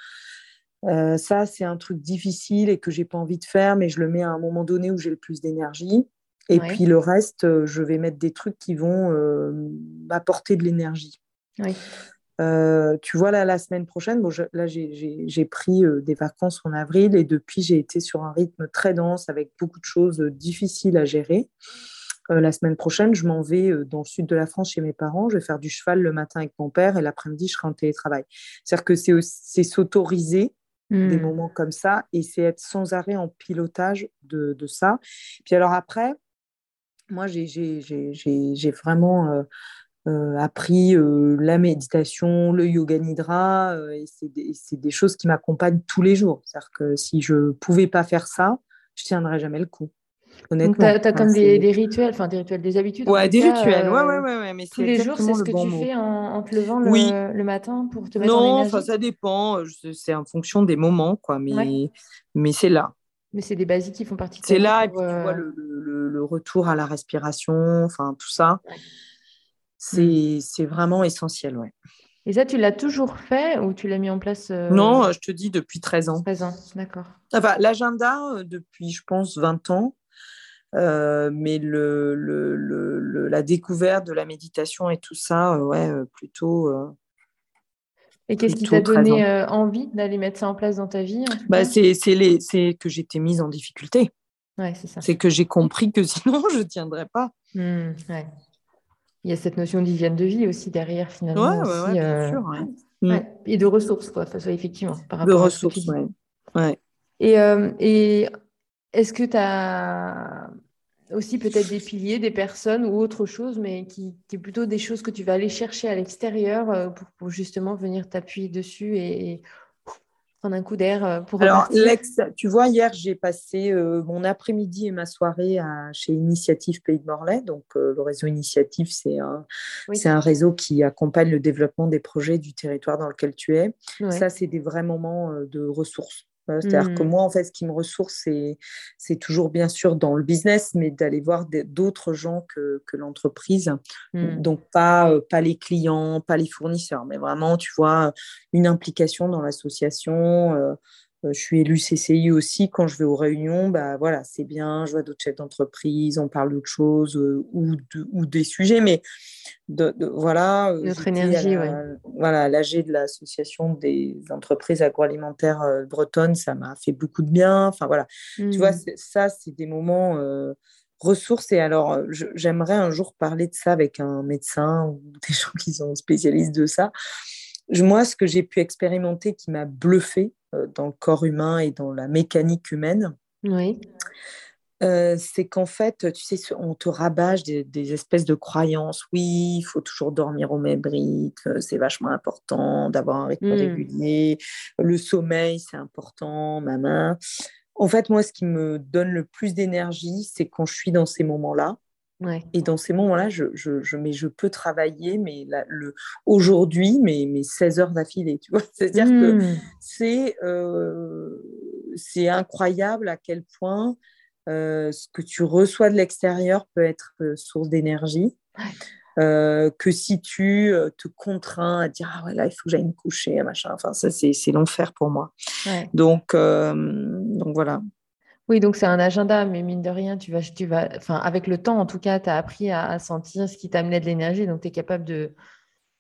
euh, ça, c'est un truc difficile et que j'ai pas envie de faire, mais je le mets à un moment donné où j'ai le plus d'énergie. Et puis, le reste, euh, je vais mettre des trucs qui vont m'apporter de l'énergie. Euh, tu vois, là, la semaine prochaine, bon, là, j'ai pris euh, des vacances en avril et depuis, j'ai été sur un rythme très dense avec beaucoup de choses euh, difficiles à gérer. la semaine prochaine, je m'en vais dans le sud de la France chez mes parents. Je vais faire du cheval le matin avec mon père et l'après-midi, je serai en télétravail. C'est-à-dire que c'est s'autoriser des hmm. moments comme ça et c'est être sans arrêt en pilotage de, de ça. Puis alors après, moi, j'ai vraiment euh, appris euh, la méditation, le yoga nidra, euh, et c'est des, choses qui m'accompagnent tous les jours. C'est-à-dire que si je pouvais pas faire ça, je tiendrais jamais le coup. Honnêtement. Donc, tu as, comme des, rituels, enfin des rituels, des habitudes. Ouais, des rituels, ouais, ouais, ouais, Mais tous les jours, c'est ce que tu fais en, te levant le, matin pour te mettre en énergie? Non, ça dépend. C'est en fonction des moments, quoi. Mais, mais c'est là. Mais c'est des basiques qui font partie de C'est là, et puis tu vois le, le, retour à la respiration, enfin tout ça. Mmh. C'est vraiment essentiel, ouais. Et ça, tu l'as toujours fait ou tu l'as mis en place euh, Non, je te dis depuis 13 ans. 13 ans, d'accord. Enfin, l'agenda, euh, depuis, je pense, 20 ans. Euh, mais le, le, la découverte de la méditation et tout ça, ouais, plutôt. Et qu'est-ce qui t'a donné envie d'aller mettre ça en place dans ta vie bah, C'est que j'étais mise en difficulté. Ouais, c'est ça. C'est que j'ai compris que sinon, je ne tiendrais pas. Mmh, ouais il y a cette notion d'hygiène de vie aussi derrière, finalement. Ouais, aussi, bien euh, sûr. Mm. Et de ressources, quoi, effectivement. Par rapport de ressources, ouais. Et, euh, et est-ce que tu as aussi peut-être des piliers, des personnes ou autre chose, mais qui, qui, est plutôt des choses que tu vas aller chercher à l'extérieur euh, pour, pour, justement venir t'appuyer dessus et, prendre un coup d'air euh, pour Alors, Lex, tu vois, hier, j'ai passé euh, mon après-midi et ma soirée à, chez Initiative Pays de Morlaix. Donc, euh, le réseau Initiative, c'est un, c'est un réseau qui accompagne le développement des projets du territoire dans lequel tu es. Ça, c'est des vrais moments de ressources. C'est-à-dire que mmh. moi, en fait, ce qui me ressource, c'est toujours bien sûr dans le business, mais d'aller voir d'autres gens que, que l'entreprise. Mmh. Donc, pas, euh, pas les clients, pas les fournisseurs, mais vraiment, tu vois, une implication dans l'association. Euh, euh, je suis élue CCI aussi. Quand je vais aux réunions, bah, voilà, c'est bien, je vois d'autres chefs d'entreprise, on parle d'autres choses ou, ou, des sujets, mais de, voilà. Euh, Notre énergie, oui. Voilà, l'AG de l'association des entreprises agroalimentaires euh, bretonnes, ça m'a fait beaucoup de bien. Enfin voilà, tu vois, mmh. ça, c'est des moments euh, ressources. Et alors, j'aimerais un jour parler de ça avec un médecin ou des gens qui sont spécialistes de ça. Moi, ce que j'ai pu expérimenter qui m'a bluffé dans le corps humain et dans la mécanique humaine, oui. Euh, c'est qu'en fait, tu sais, on te rabâche des, espèces de croyances. Oui, il faut toujours dormir au même rythme, c'est vachement important d'avoir un rythme mmh. régulier. Le sommeil, c'est important, maman. En fait, moi, ce qui me donne le plus d'énergie, c'est quand je suis dans ces moments-là. Et dans ces moments-là, je, je, mais je peux travailler, mais le, aujourd'hui, mes, mes 16 heures d'affilée, tu vois. C'est-à-dire que mmh. c'est, euh, c'est incroyable à quel point euh, ce que tu reçois de l'extérieur peut être euh, source d'énergie. Que si tu te contrains à dire ah ouais là il faut que j'aille me coucher machin enfin ça c'est, l'enfer pour moi donc donc voilà oui donc c'est un agenda mais mine de rien tu vas tu vas enfin avec le temps en tout cas tu as appris à, sentir ce qui t'amenait de l'énergie donc tu es capable de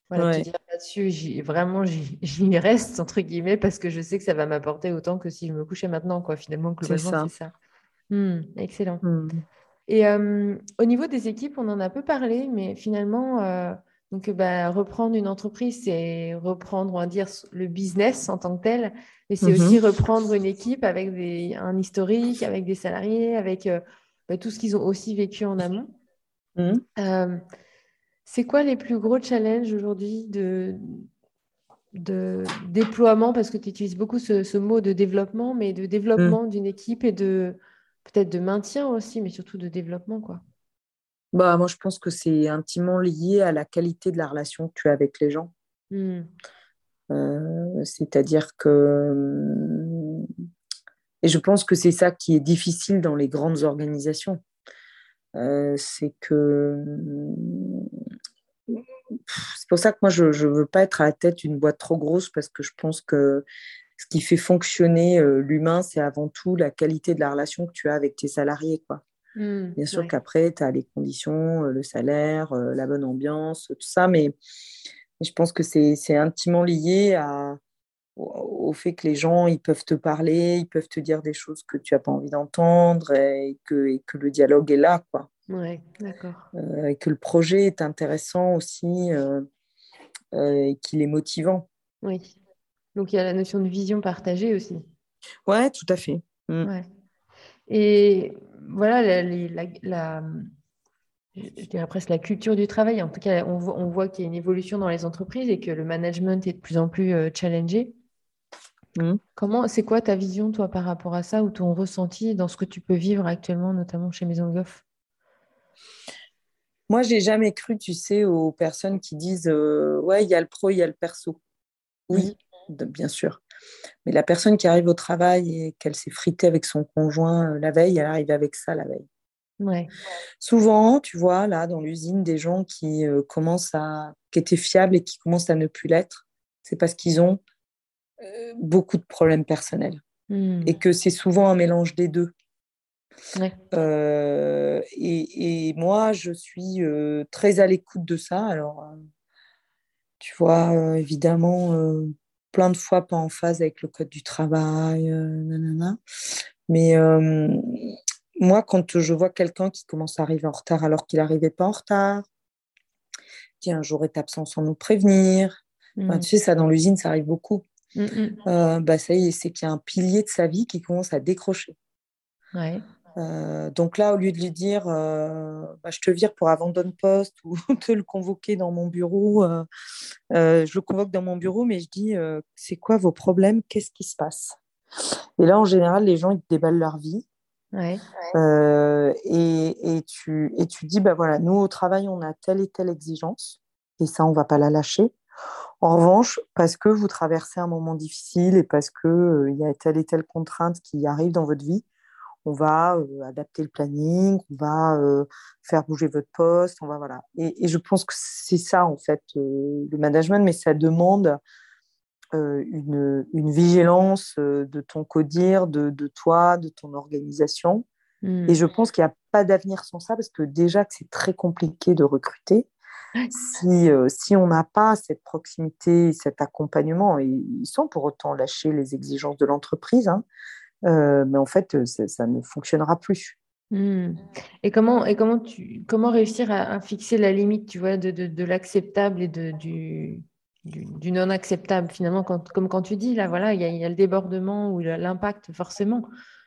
voilà, te dire là-dessus vraiment j'y, reste entre guillemets parce que je sais que ça va m'apporter autant que si je me couchais maintenant quoi finalement globalement c'est ça. Mmh, excellent. Mmh. Et au niveau des équipes, on en a peu parlé, mais finalement, euh, donc, bah, reprendre une entreprise, c'est reprendre, on va dire, le business en tant que tel, mais c'est aussi mmh reprendre une équipe avec des, un historique, avec des salariés, avec euh, bah, tout ce qu'ils ont aussi vécu en amont. c'est quoi les plus gros challenges aujourd'hui de, de déploiement, parce que tu utilises beaucoup ce, ce, mot de développement, mais de développement d'une équipe et de peut-être de maintien aussi, mais surtout de développement, quoi. Bah, moi, je pense que c'est intimement lié à la qualité de la relation que tu as avec les gens. Mmh. Euh, c'est-à-dire que et je pense que c'est ça qui est difficile dans les grandes organisations. c'est que c'est pour ça que moi, je ne veux pas être à la tête d'une boîte trop grosse parce que je pense que ce qui fait fonctionner euh, l'humain, c'est avant tout la qualité de la relation que tu as avec tes salariés. Quoi. Mmh, Bien sûr qu'après, tu as les conditions, le salaire, la bonne ambiance, tout ça, mais, je pense que c'est intimement lié à, au, fait que les gens, ils peuvent te parler, ils peuvent te dire des choses que tu n'as pas envie d'entendre et que, et que le dialogue est là. Quoi. Ouais, d'accord. Euh, et que le projet est intéressant aussi euh, euh, et qu'il est motivant. Oui. Donc il y a la notion de vision partagée aussi. Ouais, tout à fait. Mm. Ouais. Et voilà, la, la, je dirais presque la culture du travail. En tout cas, on, voit, on voit qu'il y a une évolution dans les entreprises et que le management est de plus en plus challengé. Mm. Comment, c'est quoi ta vision, toi, par rapport à ça ou ton ressenti dans ce que tu peux vivre actuellement, notamment chez Maison Goff moi, j'ai jamais cru, tu sais, aux personnes qui disent euh, ouais, il y a le pro, il y a le perso. Oui, mm. bien sûr. Mais la personne qui arrive au travail et qu'elle s'est fritée avec son conjoint euh, la veille, elle arrive avec ça la veille. Ouais. Souvent, tu vois, là, dans l'usine, des gens qui euh, commencent à, qui étaient fiables et qui commencent à ne plus l'être, c'est parce qu'ils ont beaucoup de problèmes personnels. Mm. Et que c'est souvent un mélange des deux. Euh, et, moi, je suis euh, très à l'écoute de ça. Alors, euh, tu vois, évidemment, plein de fois pas en phase avec le code du travail, nanana. Mais moi, quand je vois quelqu'un qui commence à arriver en retard alors qu'il n'arrivait pas en retard, qui un jour est absent sans nous prévenir, mmh. tu sais, ça dans l'usine, ça arrive beaucoup. Mmh, mmh. bah, ça y est, c'est qu'il y a un pilier de sa vie qui commence à décrocher. Ouais. Euh, donc là, au lieu de lui dire euh, bah, je te vire pour abandonner poste ou de le convoquer dans mon bureau, euh, je le convoque dans mon bureau, mais je dis c'est quoi vos problèmes? Qu'est-ce qui se passe? Et là, en général, les gens ils déballent leur vie. et, et, tu, et tu dis bah voilà, nous au travail, on a telle et telle exigence, et ça, on va pas la lâcher. En revanche, parce que vous traversez un moment difficile et parce qu'il il y a telle et telle contrainte qui arrive dans votre vie, on va euh, adapter le planning, on va euh, faire bouger votre poste, on va voilà. Et, je pense que c'est ça en fait euh, le management, mais ça demande une, vigilance de ton codir, de, de, toi, de ton organisation. Hmm. Et je pense qu'il n'y a pas d'avenir sans ça parce que déjà que c'est très compliqué de recruter. Si, si on n'a pas cette proximité, cet accompagnement, et sans pour autant lâcher les exigences de l'entreprise, hein, euh, mais en fait, euh, ça ne fonctionnera plus. Hmm. Et comment, et comment, tu, comment réussir à, fixer la limite, tu vois, de, de, l'acceptable et de, du, du, non acceptable finalement, quand, comme quand tu dis là, voilà, il y, y, a le débordement ou l'impact forcément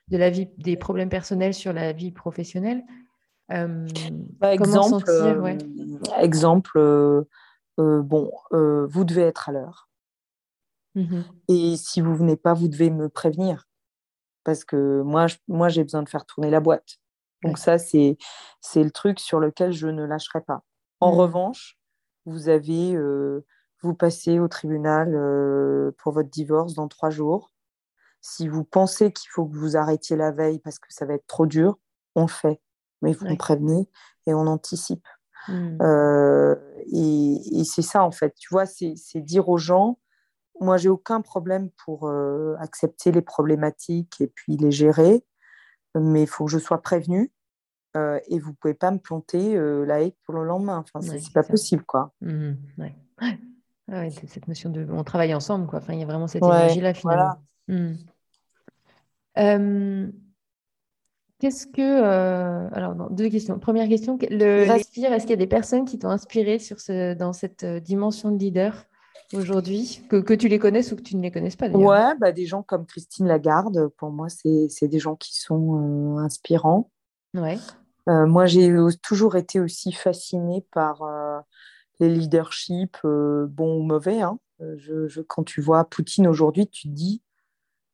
de la vie, des problèmes personnels sur la vie professionnelle. Euh, Par exemple, exemple bon, vous devez être à l'heure. Mmh et si vous venez pas, vous devez me prévenir parce que moi, moi j'ai besoin de faire tourner la boîte. Donc ça, c'est, c'est le truc sur lequel je ne lâcherai pas. En mmh. revanche, vous avez, euh, vous passez au tribunal euh, pour votre divorce dans trois jours. Si vous pensez qu'il faut que vous arrêtiez la veille parce que ça va être trop dur, on le fait. Mais vous me prévenez et on anticipe. Mmh. Euh, et, et c'est ça, en fait. Tu vois, c'est, c'est dire aux gens, moi, j'ai aucun problème pour euh, accepter les problématiques et puis les gérer, mais il faut que je sois prévenue euh, et vous pouvez pas me planter euh, la haie pour le lendemain. Enfin, c'est pas possible, quoi. Mmh ouais. cette notion de on travaille ensemble, quoi. Enfin, il y a vraiment cette énergie-là finalement. Mmh. Qu'est-ce que. alors, deux questions. Première question le, est-ce qu'il y a des personnes qui t'ont inspiré sur ce, dans cette dimension de leader? Aujourd'hui, que, que, tu les connaisses ou que tu ne les connaisses pas Ouais, bah, des gens comme Christine Lagarde, pour moi, c'est des gens qui sont euh, inspirants. Ouais. Euh, moi, j'ai toujours été aussi fascinée par euh, les leaderships, bons ou mauvais. Hein. Je, quand tu vois Poutine aujourd'hui, tu te dis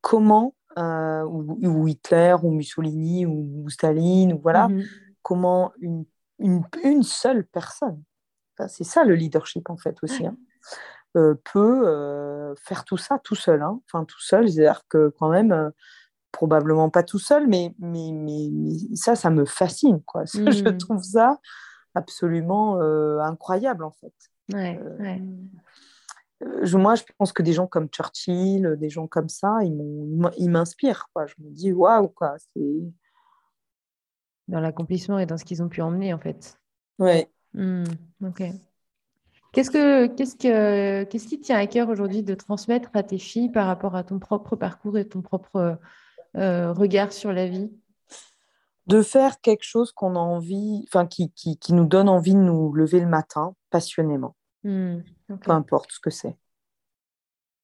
comment, ou, Hitler, ou Mussolini, ou, Staline, ou voilà, mhm. comment une, une, une, seule personne, c'est ça le leadership en fait aussi, hein. Euh, peut euh, faire tout ça tout seul. Hein. Enfin, tout seul, c'est-à-dire que quand même, euh, probablement pas tout seul, mais, mais, mais, ça, ça me fascine. Quoi. Je mmh. trouve ça absolument incroyable, en fait. Ouais, moi, je pense que des gens comme Churchill, des gens comme ça, ils m'inspirent. Je me dis, waouh, quoi. Dans l'accomplissement et dans ce qu'ils ont pu emmener, en fait. Ouais. Mmh, ok. Qu'est-ce, que, qu'est-ce, que, qu'est-ce qui tient à cœur aujourd'hui de transmettre à tes filles par rapport à ton propre parcours et ton propre euh, regard sur la vie? De faire quelque chose qu'on a envie, enfin, qui, qui, qui, nous donne envie de nous lever le matin passionnément. Mmh, Peu importe ce que c'est.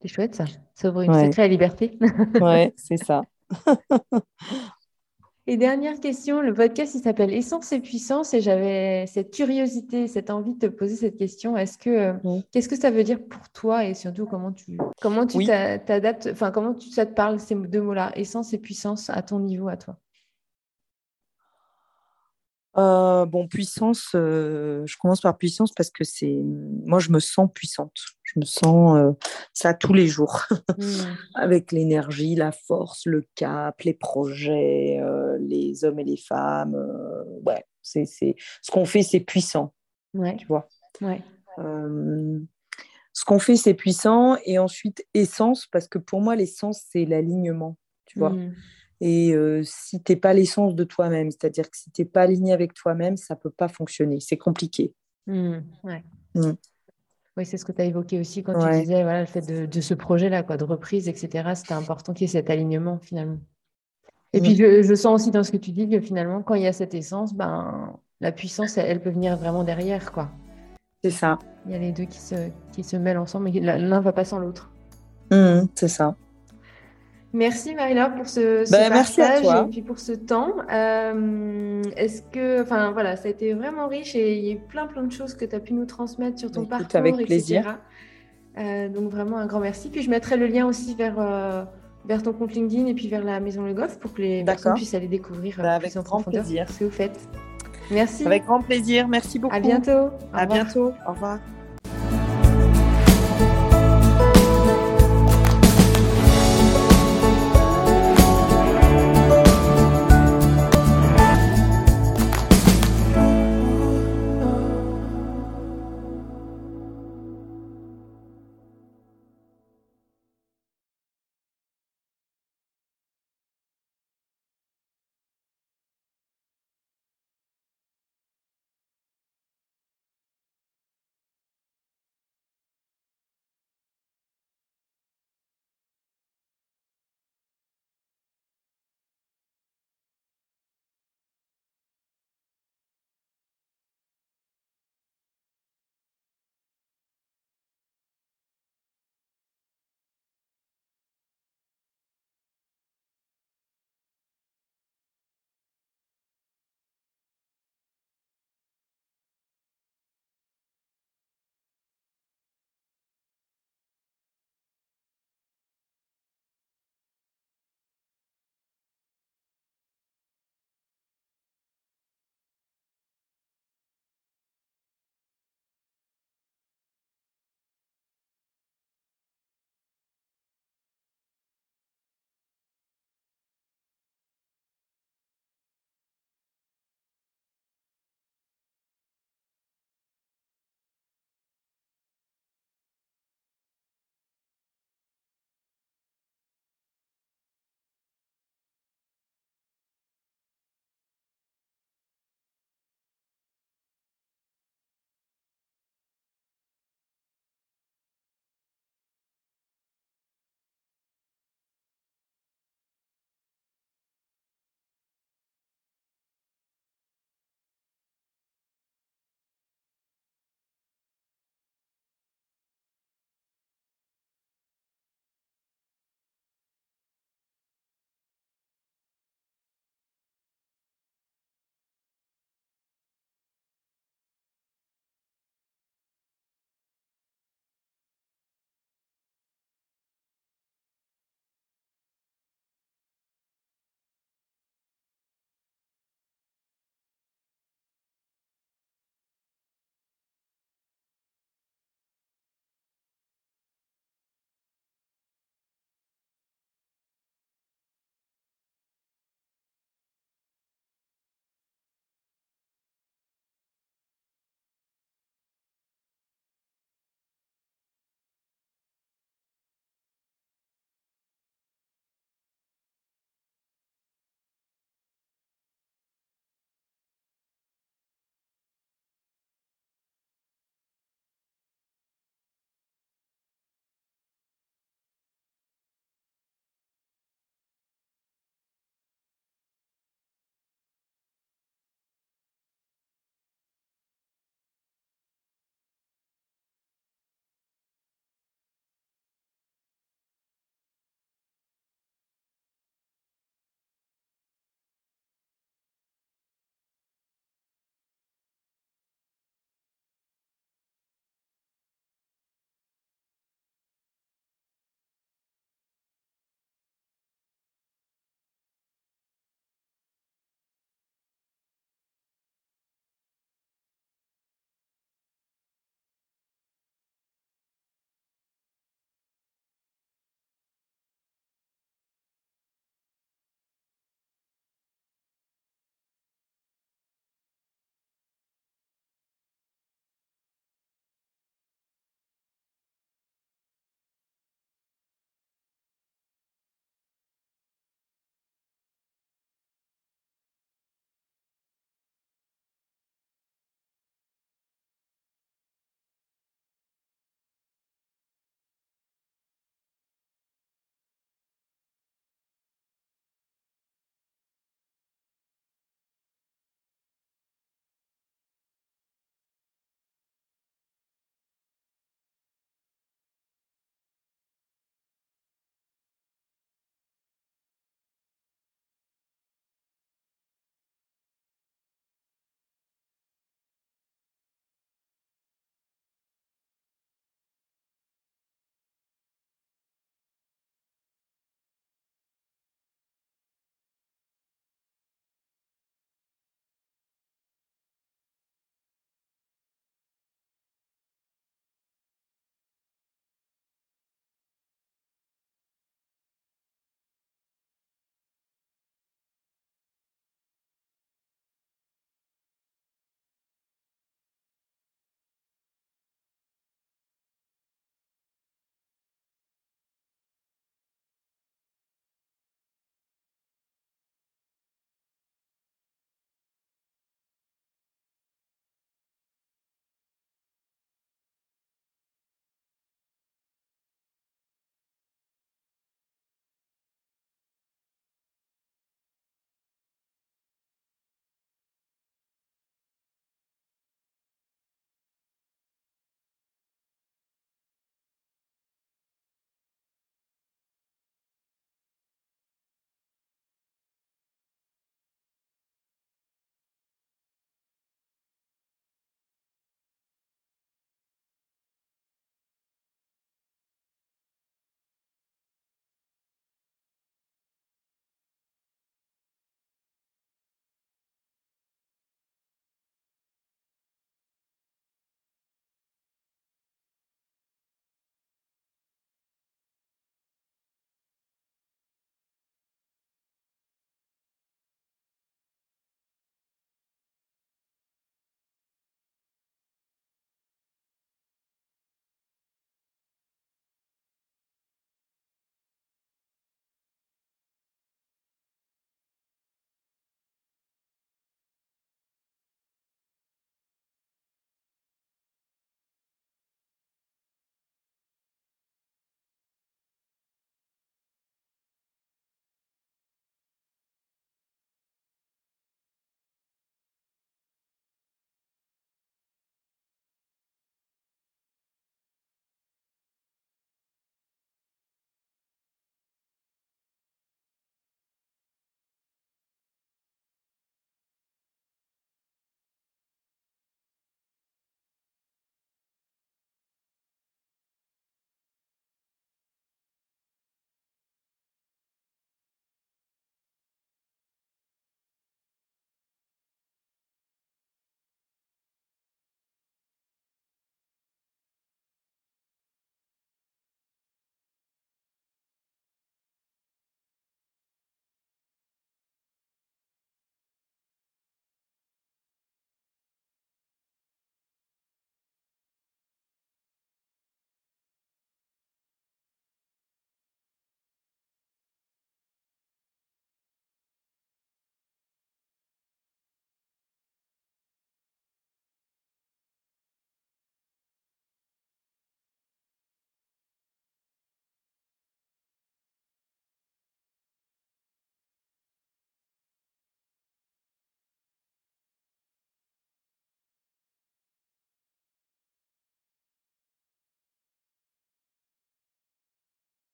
C'est chouette ça. Ça ouvre une sacrée liberté. ouais, c'est ça. et dernière question, le podcast il s'appelle Essence et puissance et j'avais cette curiosité, cette envie de te poser cette question. Est-ce que euh, qu'est-ce que ça veut dire pour toi et surtout comment tu comment tu t'adaptes, enfin comment tu, ça te parle ces deux mots-là, essence et puissance à ton niveau à toi? Euh, bon, puissance, euh, je commence par puissance parce que c'est. Moi, je me sens puissante. Je me sens euh, ça tous les jours. Hmm. Avec l'énergie, la force, le cap, les projets, les hommes et les femmes. ouais, c'est, Ce qu'on fait, c'est puissant. Ouais. Tu vois ouais. ce qu'on fait, c'est puissant. Et ensuite, essence, parce que pour moi, l'essence, c'est l'alignement. Tu vois hmm. Et euh, si tu n'es pas l'essence de toi-même, c'est-à-dire que si tu n'es pas aligné avec toi-même, ça ne peut pas fonctionner. C'est compliqué. Mmh, mmh. Oui, c'est ce que tu as évoqué aussi quand tu disais voilà, le fait de, ce projet-là, quoi, de reprise, etc. C'était important qu'il y ait cet alignement finalement. Et puis, mmh. je, sens aussi dans ce que tu dis que finalement, quand il y a cette essence, ben, la puissance, elle, peut venir vraiment derrière. quoi. C'est ça. Il y a les deux qui se, qui se mêlent ensemble, mais l'un ne va pas sans l'autre. c'est ça. Merci Marie-Laure pour ce, ben, partage et puis pour ce temps. Euh, est-ce que, enfin voilà, ça a été vraiment riche et il y a eu plein plein de choses que tu as pu nous transmettre sur ton bah, parcours, avec plaisir. Euh, donc vraiment un grand merci. Puis je mettrai le lien aussi vers, euh, vers ton compte LinkedIn et puis vers la Maison Le Goff pour que les personnes puissent aller découvrir bah, avec grand plaisir ce que vous faites. Merci. Avec grand plaisir. Merci beaucoup. À bientôt. à bientôt. Au revoir.